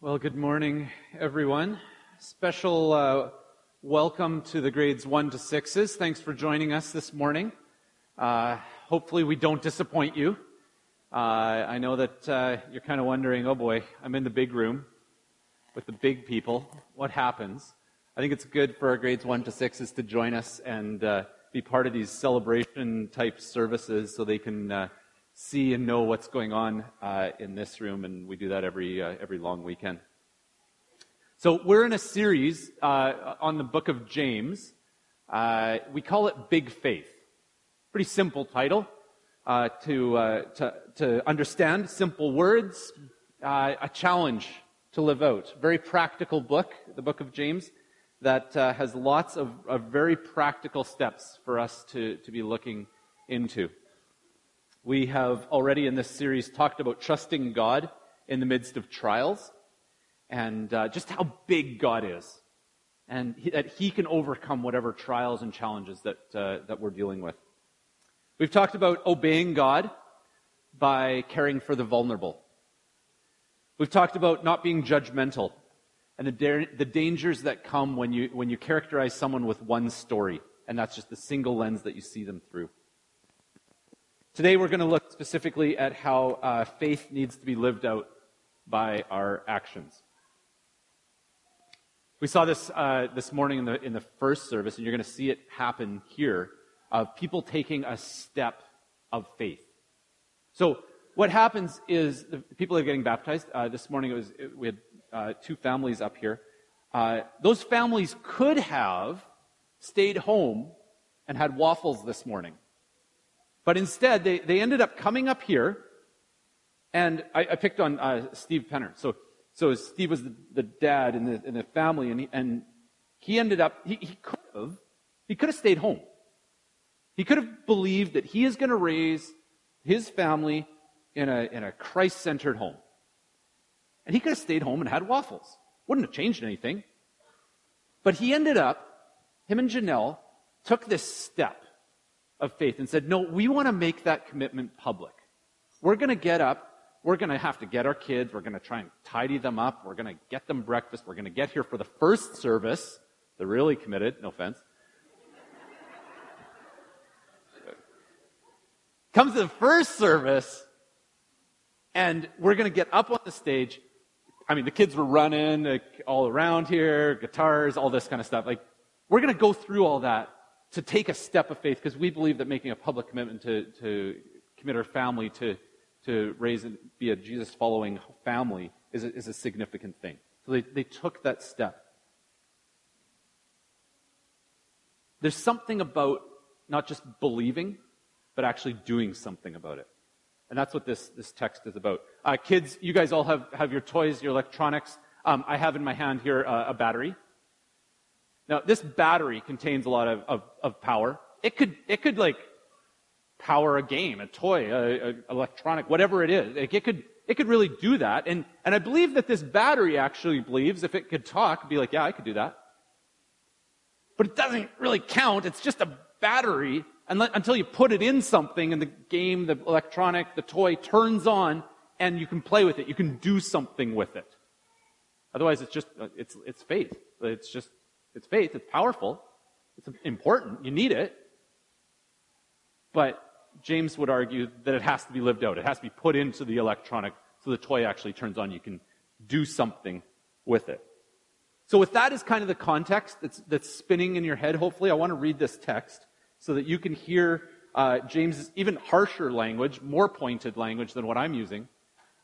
Well, good morning, everyone. Special uh, welcome to the grades 1 to 6s. Thanks for joining us this morning. Uh, hopefully, we don't disappoint you. Uh, I know that uh, you're kind of wondering oh boy, I'm in the big room with the big people. What happens? I think it's good for our grades 1 to 6s to join us and uh, be part of these celebration type services so they can uh, see and know what's going on uh, in this room, and we do that every uh, every long weekend. So we're in a series uh, on the book of James. Uh, we call it Big Faith. Pretty simple title uh, to, uh, to to understand. Simple words, a challenge to live out. Very practical book, the book of James, that has lots of, of very practical steps for us to to be looking into. We have already in this series talked about trusting God in the midst of trials and uh, just how big God is and he, that He can overcome whatever trials and challenges that, uh, that we're dealing with. We've talked about obeying God by caring for the vulnerable. We've talked about not being judgmental and the, da- the dangers that come when you, when you characterize someone with one story, and that's just the single lens that you see them through. Today we're going to look specifically at how uh, faith needs to be lived out by our actions. We saw this uh, this morning in the, in the first service, and you're going to see it happen here of people taking a step of faith. So what happens is the people are getting baptized. Uh, this morning it was it, we had uh, two families up here. Uh, those families could have stayed home and had waffles this morning. But instead, they, they ended up coming up here, and I, I picked on uh, Steve Penner. So, so Steve was the, the dad in the, in the family, and he, and he ended up, he, he could have, he could have stayed home. He could have believed that he is going to raise his family in a, in a Christ centered home. And he could have stayed home and had waffles. Wouldn't have changed anything. But he ended up, him and Janelle took this step of faith and said, no, we want to make that commitment public. We're going to get up. We're going to have to get our kids. We're going to try and tidy them up. We're going to get them breakfast. We're going to get here for the first service. They're really committed. No offense. Comes to the first service, and we're going to get up on the stage. I mean, the kids were running all around here, guitars, all this kind of stuff. Like, we're going to go through all that to take a step of faith because we believe that making a public commitment to, to commit our family to, to raise and be a Jesus following family is a, is a significant thing. So they, they took that step. There's something about not just believing, but actually doing something about it. And that's what this, this text is about. Uh, kids, you guys all have, have your toys, your electronics. Um, I have in my hand here uh, a battery. Now, this battery contains a lot of, of, of power. It could, it could like power a game, a toy, a, a electronic, whatever it is. Like, it could, it could really do that. And, and I believe that this battery actually believes if it could talk, be like, yeah, I could do that. But it doesn't really count. It's just a battery until you put it in something and the game, the electronic, the toy turns on and you can play with it. You can do something with it. Otherwise, it's just, it's, it's faith. It's just it's faith, it's powerful, it's important, you need it. But James would argue that it has to be lived out. It has to be put into the electronic so the toy actually turns on. You can do something with it. So, with that as kind of the context that's, that's spinning in your head, hopefully, I want to read this text so that you can hear uh, James's even harsher language, more pointed language than what I'm using,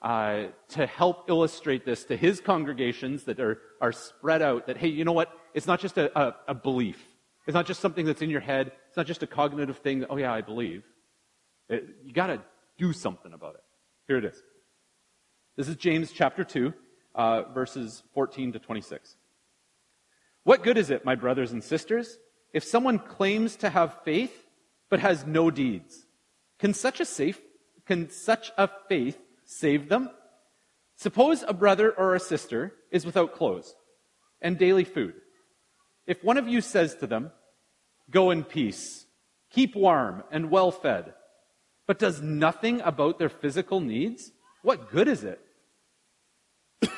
uh, to help illustrate this to his congregations that are, are spread out that, hey, you know what? It's not just a, a, a belief. It's not just something that's in your head. It's not just a cognitive thing. That, oh yeah, I believe. It, you got to do something about it. Here it is. This is James chapter 2, uh, verses 14 to 26. What good is it, my brothers and sisters, if someone claims to have faith but has no deeds? Can such a safe, can such a faith save them? Suppose a brother or a sister is without clothes and daily food. If one of you says to them, Go in peace, keep warm and well fed, but does nothing about their physical needs, what good is it?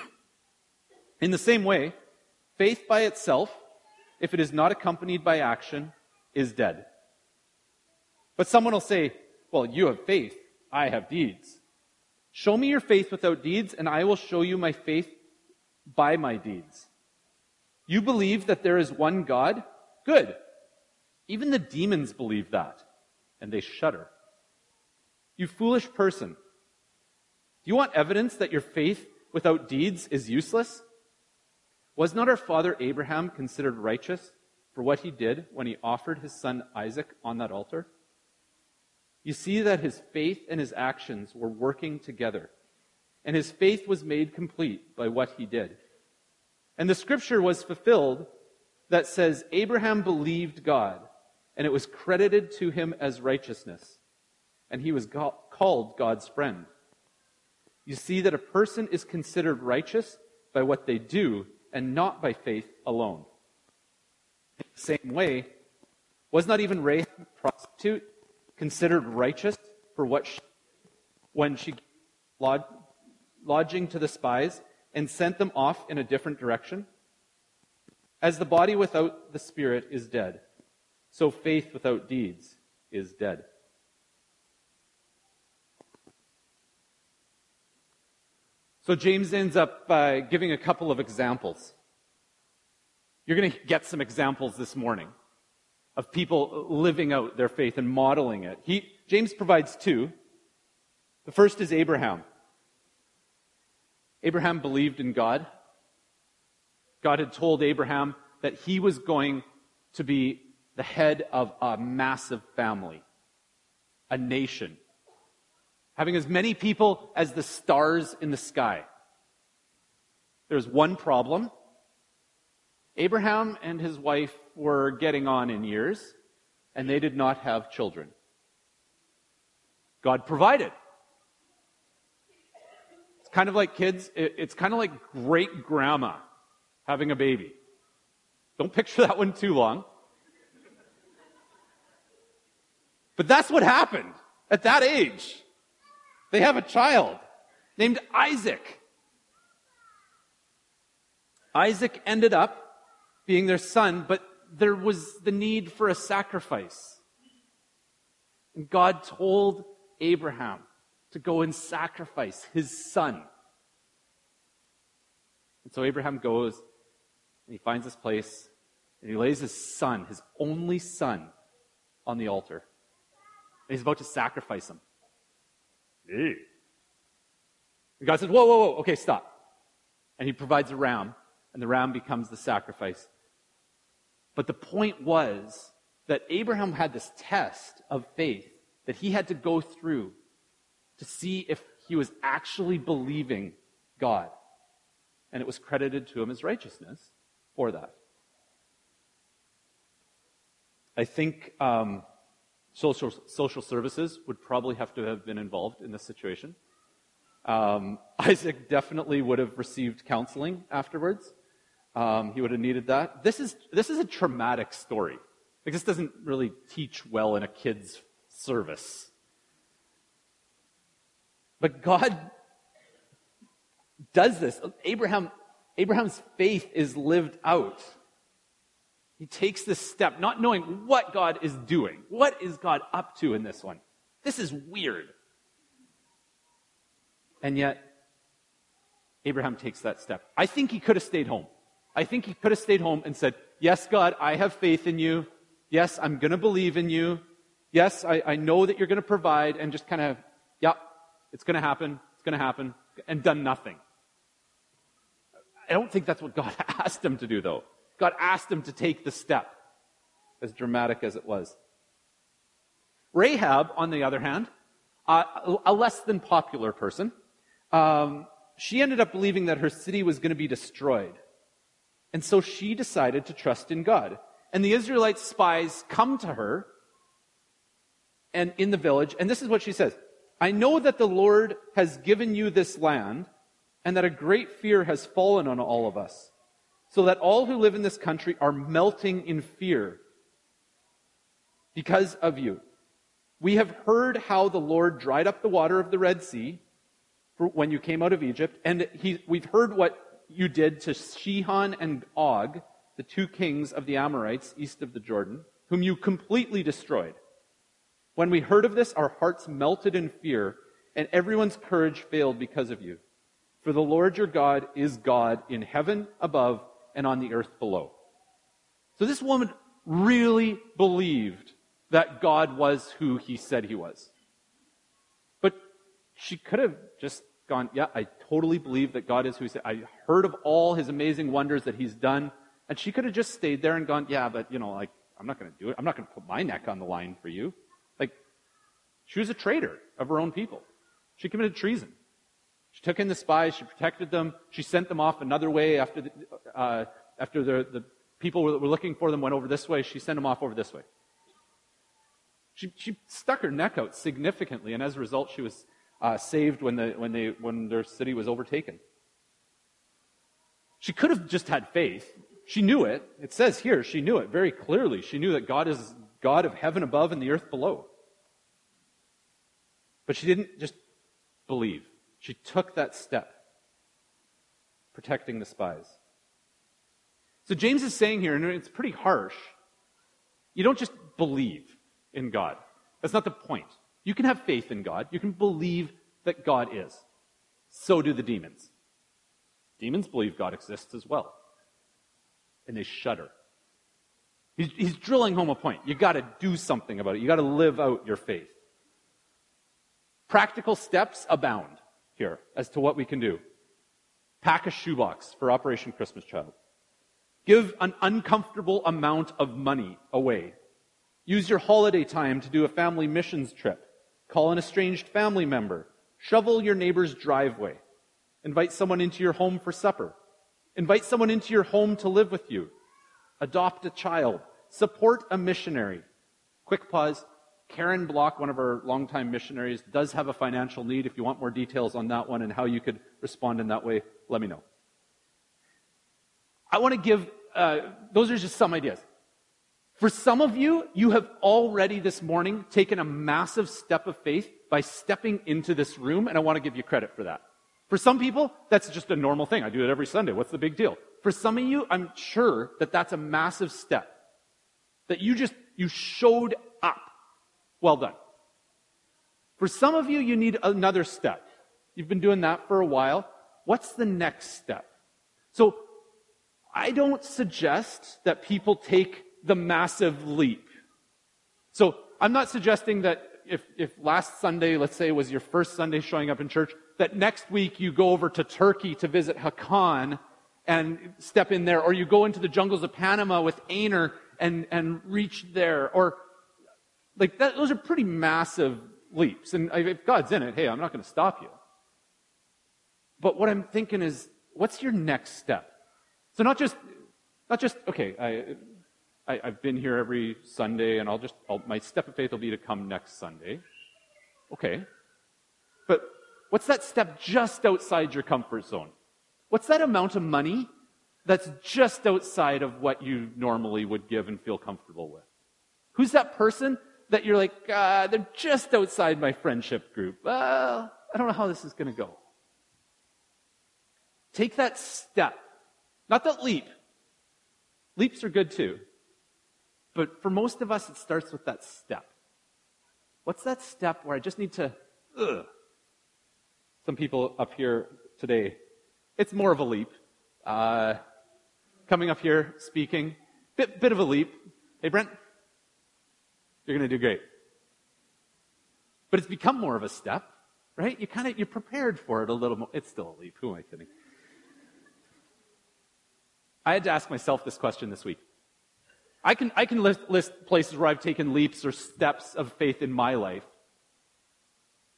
In the same way, faith by itself, if it is not accompanied by action, is dead. But someone will say, Well, you have faith, I have deeds. Show me your faith without deeds, and I will show you my faith by my deeds. You believe that there is one God? Good. Even the demons believe that, and they shudder. You foolish person. Do you want evidence that your faith without deeds is useless? Was not our father Abraham considered righteous for what he did when he offered his son Isaac on that altar? You see that his faith and his actions were working together, and his faith was made complete by what he did. And the scripture was fulfilled that says, Abraham believed God, and it was credited to him as righteousness, and he was called God's friend. You see that a person is considered righteous by what they do and not by faith alone. In the same way, was not even Rahab prostitute considered righteous for what she, when she lodging to the spies and sent them off in a different direction? As the body without the spirit is dead, so faith without deeds is dead. So James ends up uh, giving a couple of examples. You're going to get some examples this morning of people living out their faith and modeling it. He, James provides two. The first is Abraham. Abraham believed in God. God had told Abraham that he was going to be the head of a massive family, a nation, having as many people as the stars in the sky. There's one problem. Abraham and his wife were getting on in years, and they did not have children. God provided. Kind of like kids, it's kind of like great grandma having a baby. Don't picture that one too long. But that's what happened at that age. They have a child named Isaac. Isaac ended up being their son, but there was the need for a sacrifice. And God told Abraham to go and sacrifice his son. And so Abraham goes and he finds this place and he lays his son, his only son, on the altar. And he's about to sacrifice him. And God says, Whoa, whoa, whoa, okay, stop. And he provides a ram, and the ram becomes the sacrifice. But the point was that Abraham had this test of faith that he had to go through to see if he was actually believing God. And it was credited to him as righteousness for that. I think um, social, social services would probably have to have been involved in this situation. Um, Isaac definitely would have received counseling afterwards. Um, he would have needed that. This is, this is a traumatic story. Like, this doesn't really teach well in a kid's service. But God does this. Abraham, Abraham's faith is lived out. He takes this step, not knowing what God is doing. What is God up to in this one? This is weird. And yet, Abraham takes that step. I think he could have stayed home. I think he could have stayed home and said, Yes, God, I have faith in you. Yes, I'm going to believe in you. Yes, I, I know that you're going to provide, and just kind of, yeah, it's going to happen. It's going to happen, and done nothing. I don't think that's what God asked him to do, though. God asked him to take the step, as dramatic as it was. Rahab, on the other hand, uh, a less than popular person, um, she ended up believing that her city was going to be destroyed. And so she decided to trust in God. And the Israelite spies come to her and in the village, and this is what she says I know that the Lord has given you this land, and that a great fear has fallen on all of us, so that all who live in this country are melting in fear because of you. We have heard how the Lord dried up the water of the Red Sea when you came out of Egypt, and he, we've heard what you did to Sihon and Og, the two kings of the Amorites east of the Jordan, whom you completely destroyed. When we heard of this, our hearts melted in fear, and everyone's courage failed because of you. For the Lord your God is God in heaven above and on the earth below. So this woman really believed that God was who he said he was. But she could have just gone, yeah, I totally believe that God is who he said. I heard of all his amazing wonders that he's done. And she could have just stayed there and gone, yeah, but you know, like, I'm not going to do it. I'm not going to put my neck on the line for you. Like, she was a traitor of her own people. She committed treason. She took in the spies. She protected them. She sent them off another way after the, uh, after the, the people that were looking for them went over this way. She sent them off over this way. She, she stuck her neck out significantly, and as a result, she was uh, saved when, the, when, they, when their city was overtaken. She could have just had faith. She knew it. It says here, she knew it very clearly. She knew that God is God of heaven above and the earth below. But she didn't just believe. She took that step, protecting the spies. So James is saying here, and it's pretty harsh, you don't just believe in God. That's not the point. You can have faith in God. You can believe that God is. So do the demons. Demons believe God exists as well. And they shudder. He's, he's drilling home a point. You've got to do something about it. You've got to live out your faith. Practical steps abound here as to what we can do. Pack a shoebox for Operation Christmas Child. Give an uncomfortable amount of money away. Use your holiday time to do a family missions trip. Call an estranged family member. Shovel your neighbor's driveway. Invite someone into your home for supper. Invite someone into your home to live with you. Adopt a child. Support a missionary. Quick pause. Karen Block, one of our longtime missionaries, does have a financial need. If you want more details on that one and how you could respond in that way, let me know. I want to give, uh, those are just some ideas. For some of you, you have already this morning taken a massive step of faith by stepping into this room, and I want to give you credit for that. For some people, that's just a normal thing. I do it every Sunday. What's the big deal? For some of you, I'm sure that that's a massive step. That you just, you showed up. Well done. For some of you, you need another step. You've been doing that for a while. What's the next step? So, I don't suggest that people take the massive leap. So I'm not suggesting that if, if last Sunday, let's say, was your first Sunday showing up in church, that next week you go over to Turkey to visit Hakan and step in there, or you go into the jungles of Panama with Aner and, and reach there, or like that, those are pretty massive leaps. And if God's in it, hey, I'm not going to stop you. But what I'm thinking is, what's your next step? So not just, not just, okay, I, I, have been here every Sunday, and I'll just, I'll, my step of faith will be to come next Sunday. Okay. But what's that step just outside your comfort zone? What's that amount of money that's just outside of what you normally would give and feel comfortable with? Who's that person that you're like, ah, they're just outside my friendship group? Well, I don't know how this is going to go. Take that step. Not that leap. Leaps are good too. But for most of us, it starts with that step. What's that step where I just need to, ugh? Some people up here today, it's more of a leap. Uh, coming up here, speaking, bit, bit of a leap. Hey, Brent, you're going to do great. But it's become more of a step, right? You kind of, you're prepared for it a little more. It's still a leap. Who am I kidding? I had to ask myself this question this week. I can, I can list, list places where I've taken leaps or steps of faith in my life.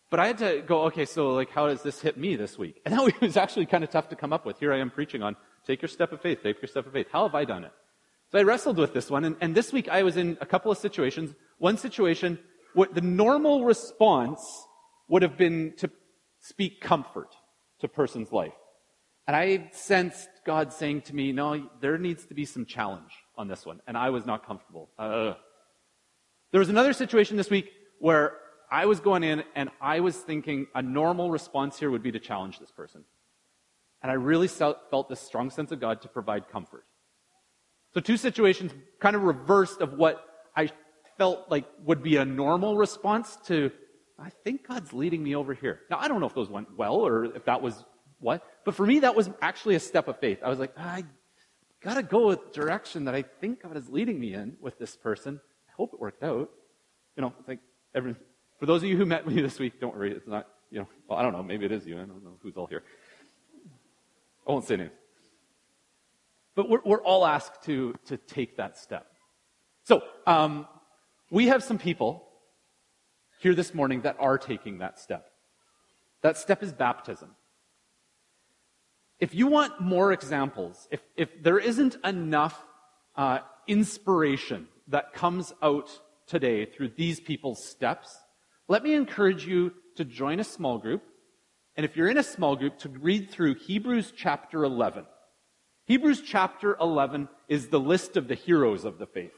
But I had to go, okay, so like, how does this hit me this week? And that was actually kind of tough to come up with. Here I am preaching on take your step of faith, take your step of faith. How have I done it? So I wrestled with this one, and, and this week I was in a couple of situations. One situation, what the normal response would have been to speak comfort to a person's life. And I sensed God saying to me, no, there needs to be some challenge on this one, and I was not comfortable. Uh, there was another situation this week where I was going in and I was thinking a normal response here would be to challenge this person. And I really felt this strong sense of God to provide comfort. So two situations kind of reversed of what I felt like would be a normal response to, I think God's leading me over here. Now, I don't know if those went well or if that was what, but for me, that was actually a step of faith. I was like, I gotta go a direction that I think God is leading me in with this person. I hope it worked out. You know, it's like, every, for those of you who met me this week, don't worry, it's not, you know, well, I don't know, maybe it is you. I don't know who's all here. I won't say names. But we're, we're all asked to, to take that step. So, um, we have some people here this morning that are taking that step. That step is baptism. If you want more examples, if, if there isn't enough uh, inspiration that comes out today through these people's steps, let me encourage you to join a small group. And if you're in a small group, to read through Hebrews chapter 11. Hebrews chapter 11 is the list of the heroes of the faith.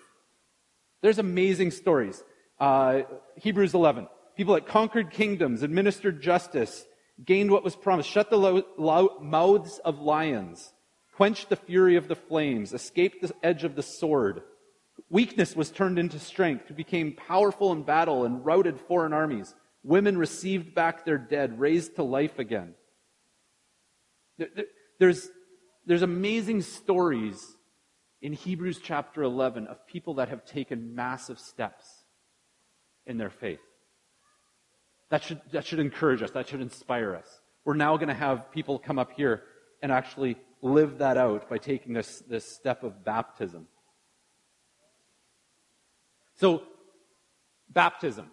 There's amazing stories. Uh, Hebrews 11. People that conquered kingdoms, administered justice, gained what was promised, shut the lo- lo- mouths of lions, quenched the fury of the flames, escaped the edge of the sword. Weakness was turned into strength, who became powerful in battle and routed foreign armies. Women received back their dead, raised to life again. There's, there's amazing stories in Hebrews chapter 11 of people that have taken massive steps in their faith. That should, that should encourage us. That should inspire us. We're now going to have people come up here and actually live that out by taking this, this step of baptism. So, baptism.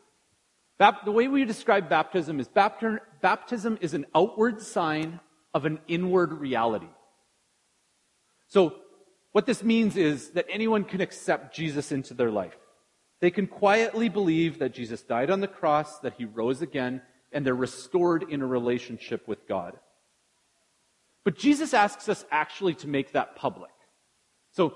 Bap- the way we describe baptism is baptism, baptism is an outward sign of an inward reality. So, what this means is that anyone can accept Jesus into their life. They can quietly believe that Jesus died on the cross, that he rose again, and they're restored in a relationship with God. But Jesus asks us actually to make that public. So,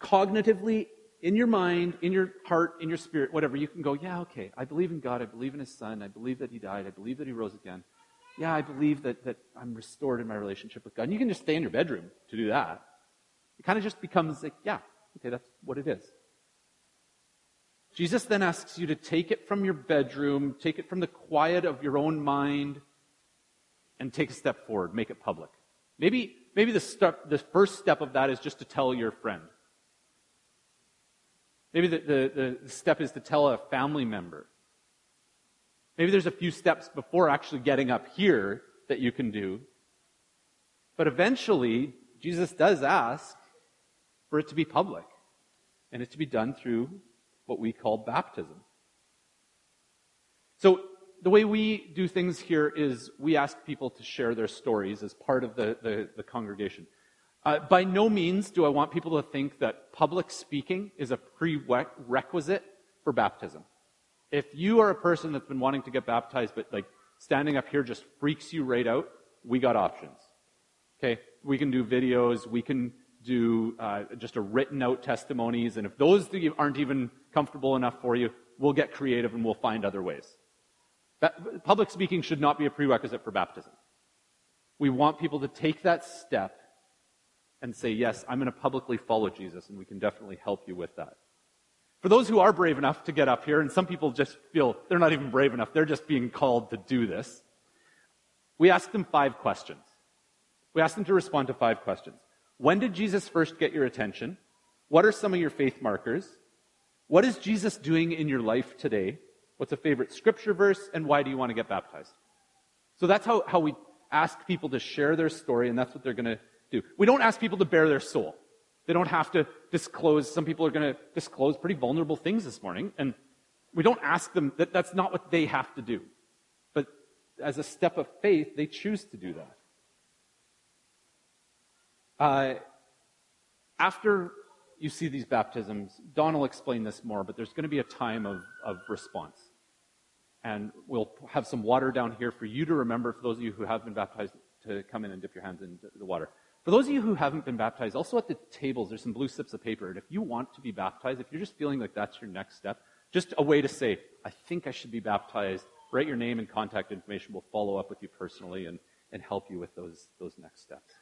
cognitively, in your mind, in your heart, in your spirit, whatever, you can go, yeah, okay, I believe in God, I believe in his son, I believe that he died, I believe that he rose again. Yeah, I believe that, that I'm restored in my relationship with God. And you can just stay in your bedroom to do that. It kind of just becomes like, yeah, okay, that's what it is. Jesus then asks you to take it from your bedroom, take it from the quiet of your own mind, and take a step forward, make it public. Maybe, maybe the, step, the first step of that is just to tell your friend. Maybe the, the, the step is to tell a family member. Maybe there's a few steps before actually getting up here that you can do. But eventually, Jesus does ask for it to be public and it to be done through what we call baptism. So the way we do things here is we ask people to share their stories as part of the, the, the congregation. Uh, by no means do I want people to think that public speaking is a prerequisite for baptism. If you are a person that's been wanting to get baptized, but like standing up here just freaks you right out, we got options. Okay? We can do videos, we can do uh, just a written out testimonies, and if those aren't even comfortable enough for you, we'll get creative and we'll find other ways. public speaking should not be a prerequisite for baptism. We want people to take that step and say, Yes, I'm going to publicly follow Jesus, and we can definitely help you with that. For those who are brave enough to get up here, and some people just feel they're not even brave enough, they're just being called to do this, we ask them five questions. We ask them to respond to five questions. When did Jesus first get your attention? What are some of your faith markers? What is Jesus doing in your life today? What's a favorite scripture verse? And why do you want to get baptized? So that's how, how we ask people to share their story, and that's what they're going to do. We don't ask people to bare their soul. They don't have to disclose. Some people are going to disclose pretty vulnerable things this morning, and we don't ask them that that's not what they have to do. But as a step of faith, they choose to do that. Uh, after you see these baptisms, Don will explain this more, but there's going to be a time of, of response. And we'll have some water down here for you to remember, for those of you who have been baptized, to come in and dip your hands in the water. For those of you who haven't been baptized, also at the tables, there's some blue slips of paper. And if you want to be baptized, if you're just feeling like that's your next step, just a way to say, I think I should be baptized, write your name and contact information. We'll follow up with you personally and, and help you with those, those next steps.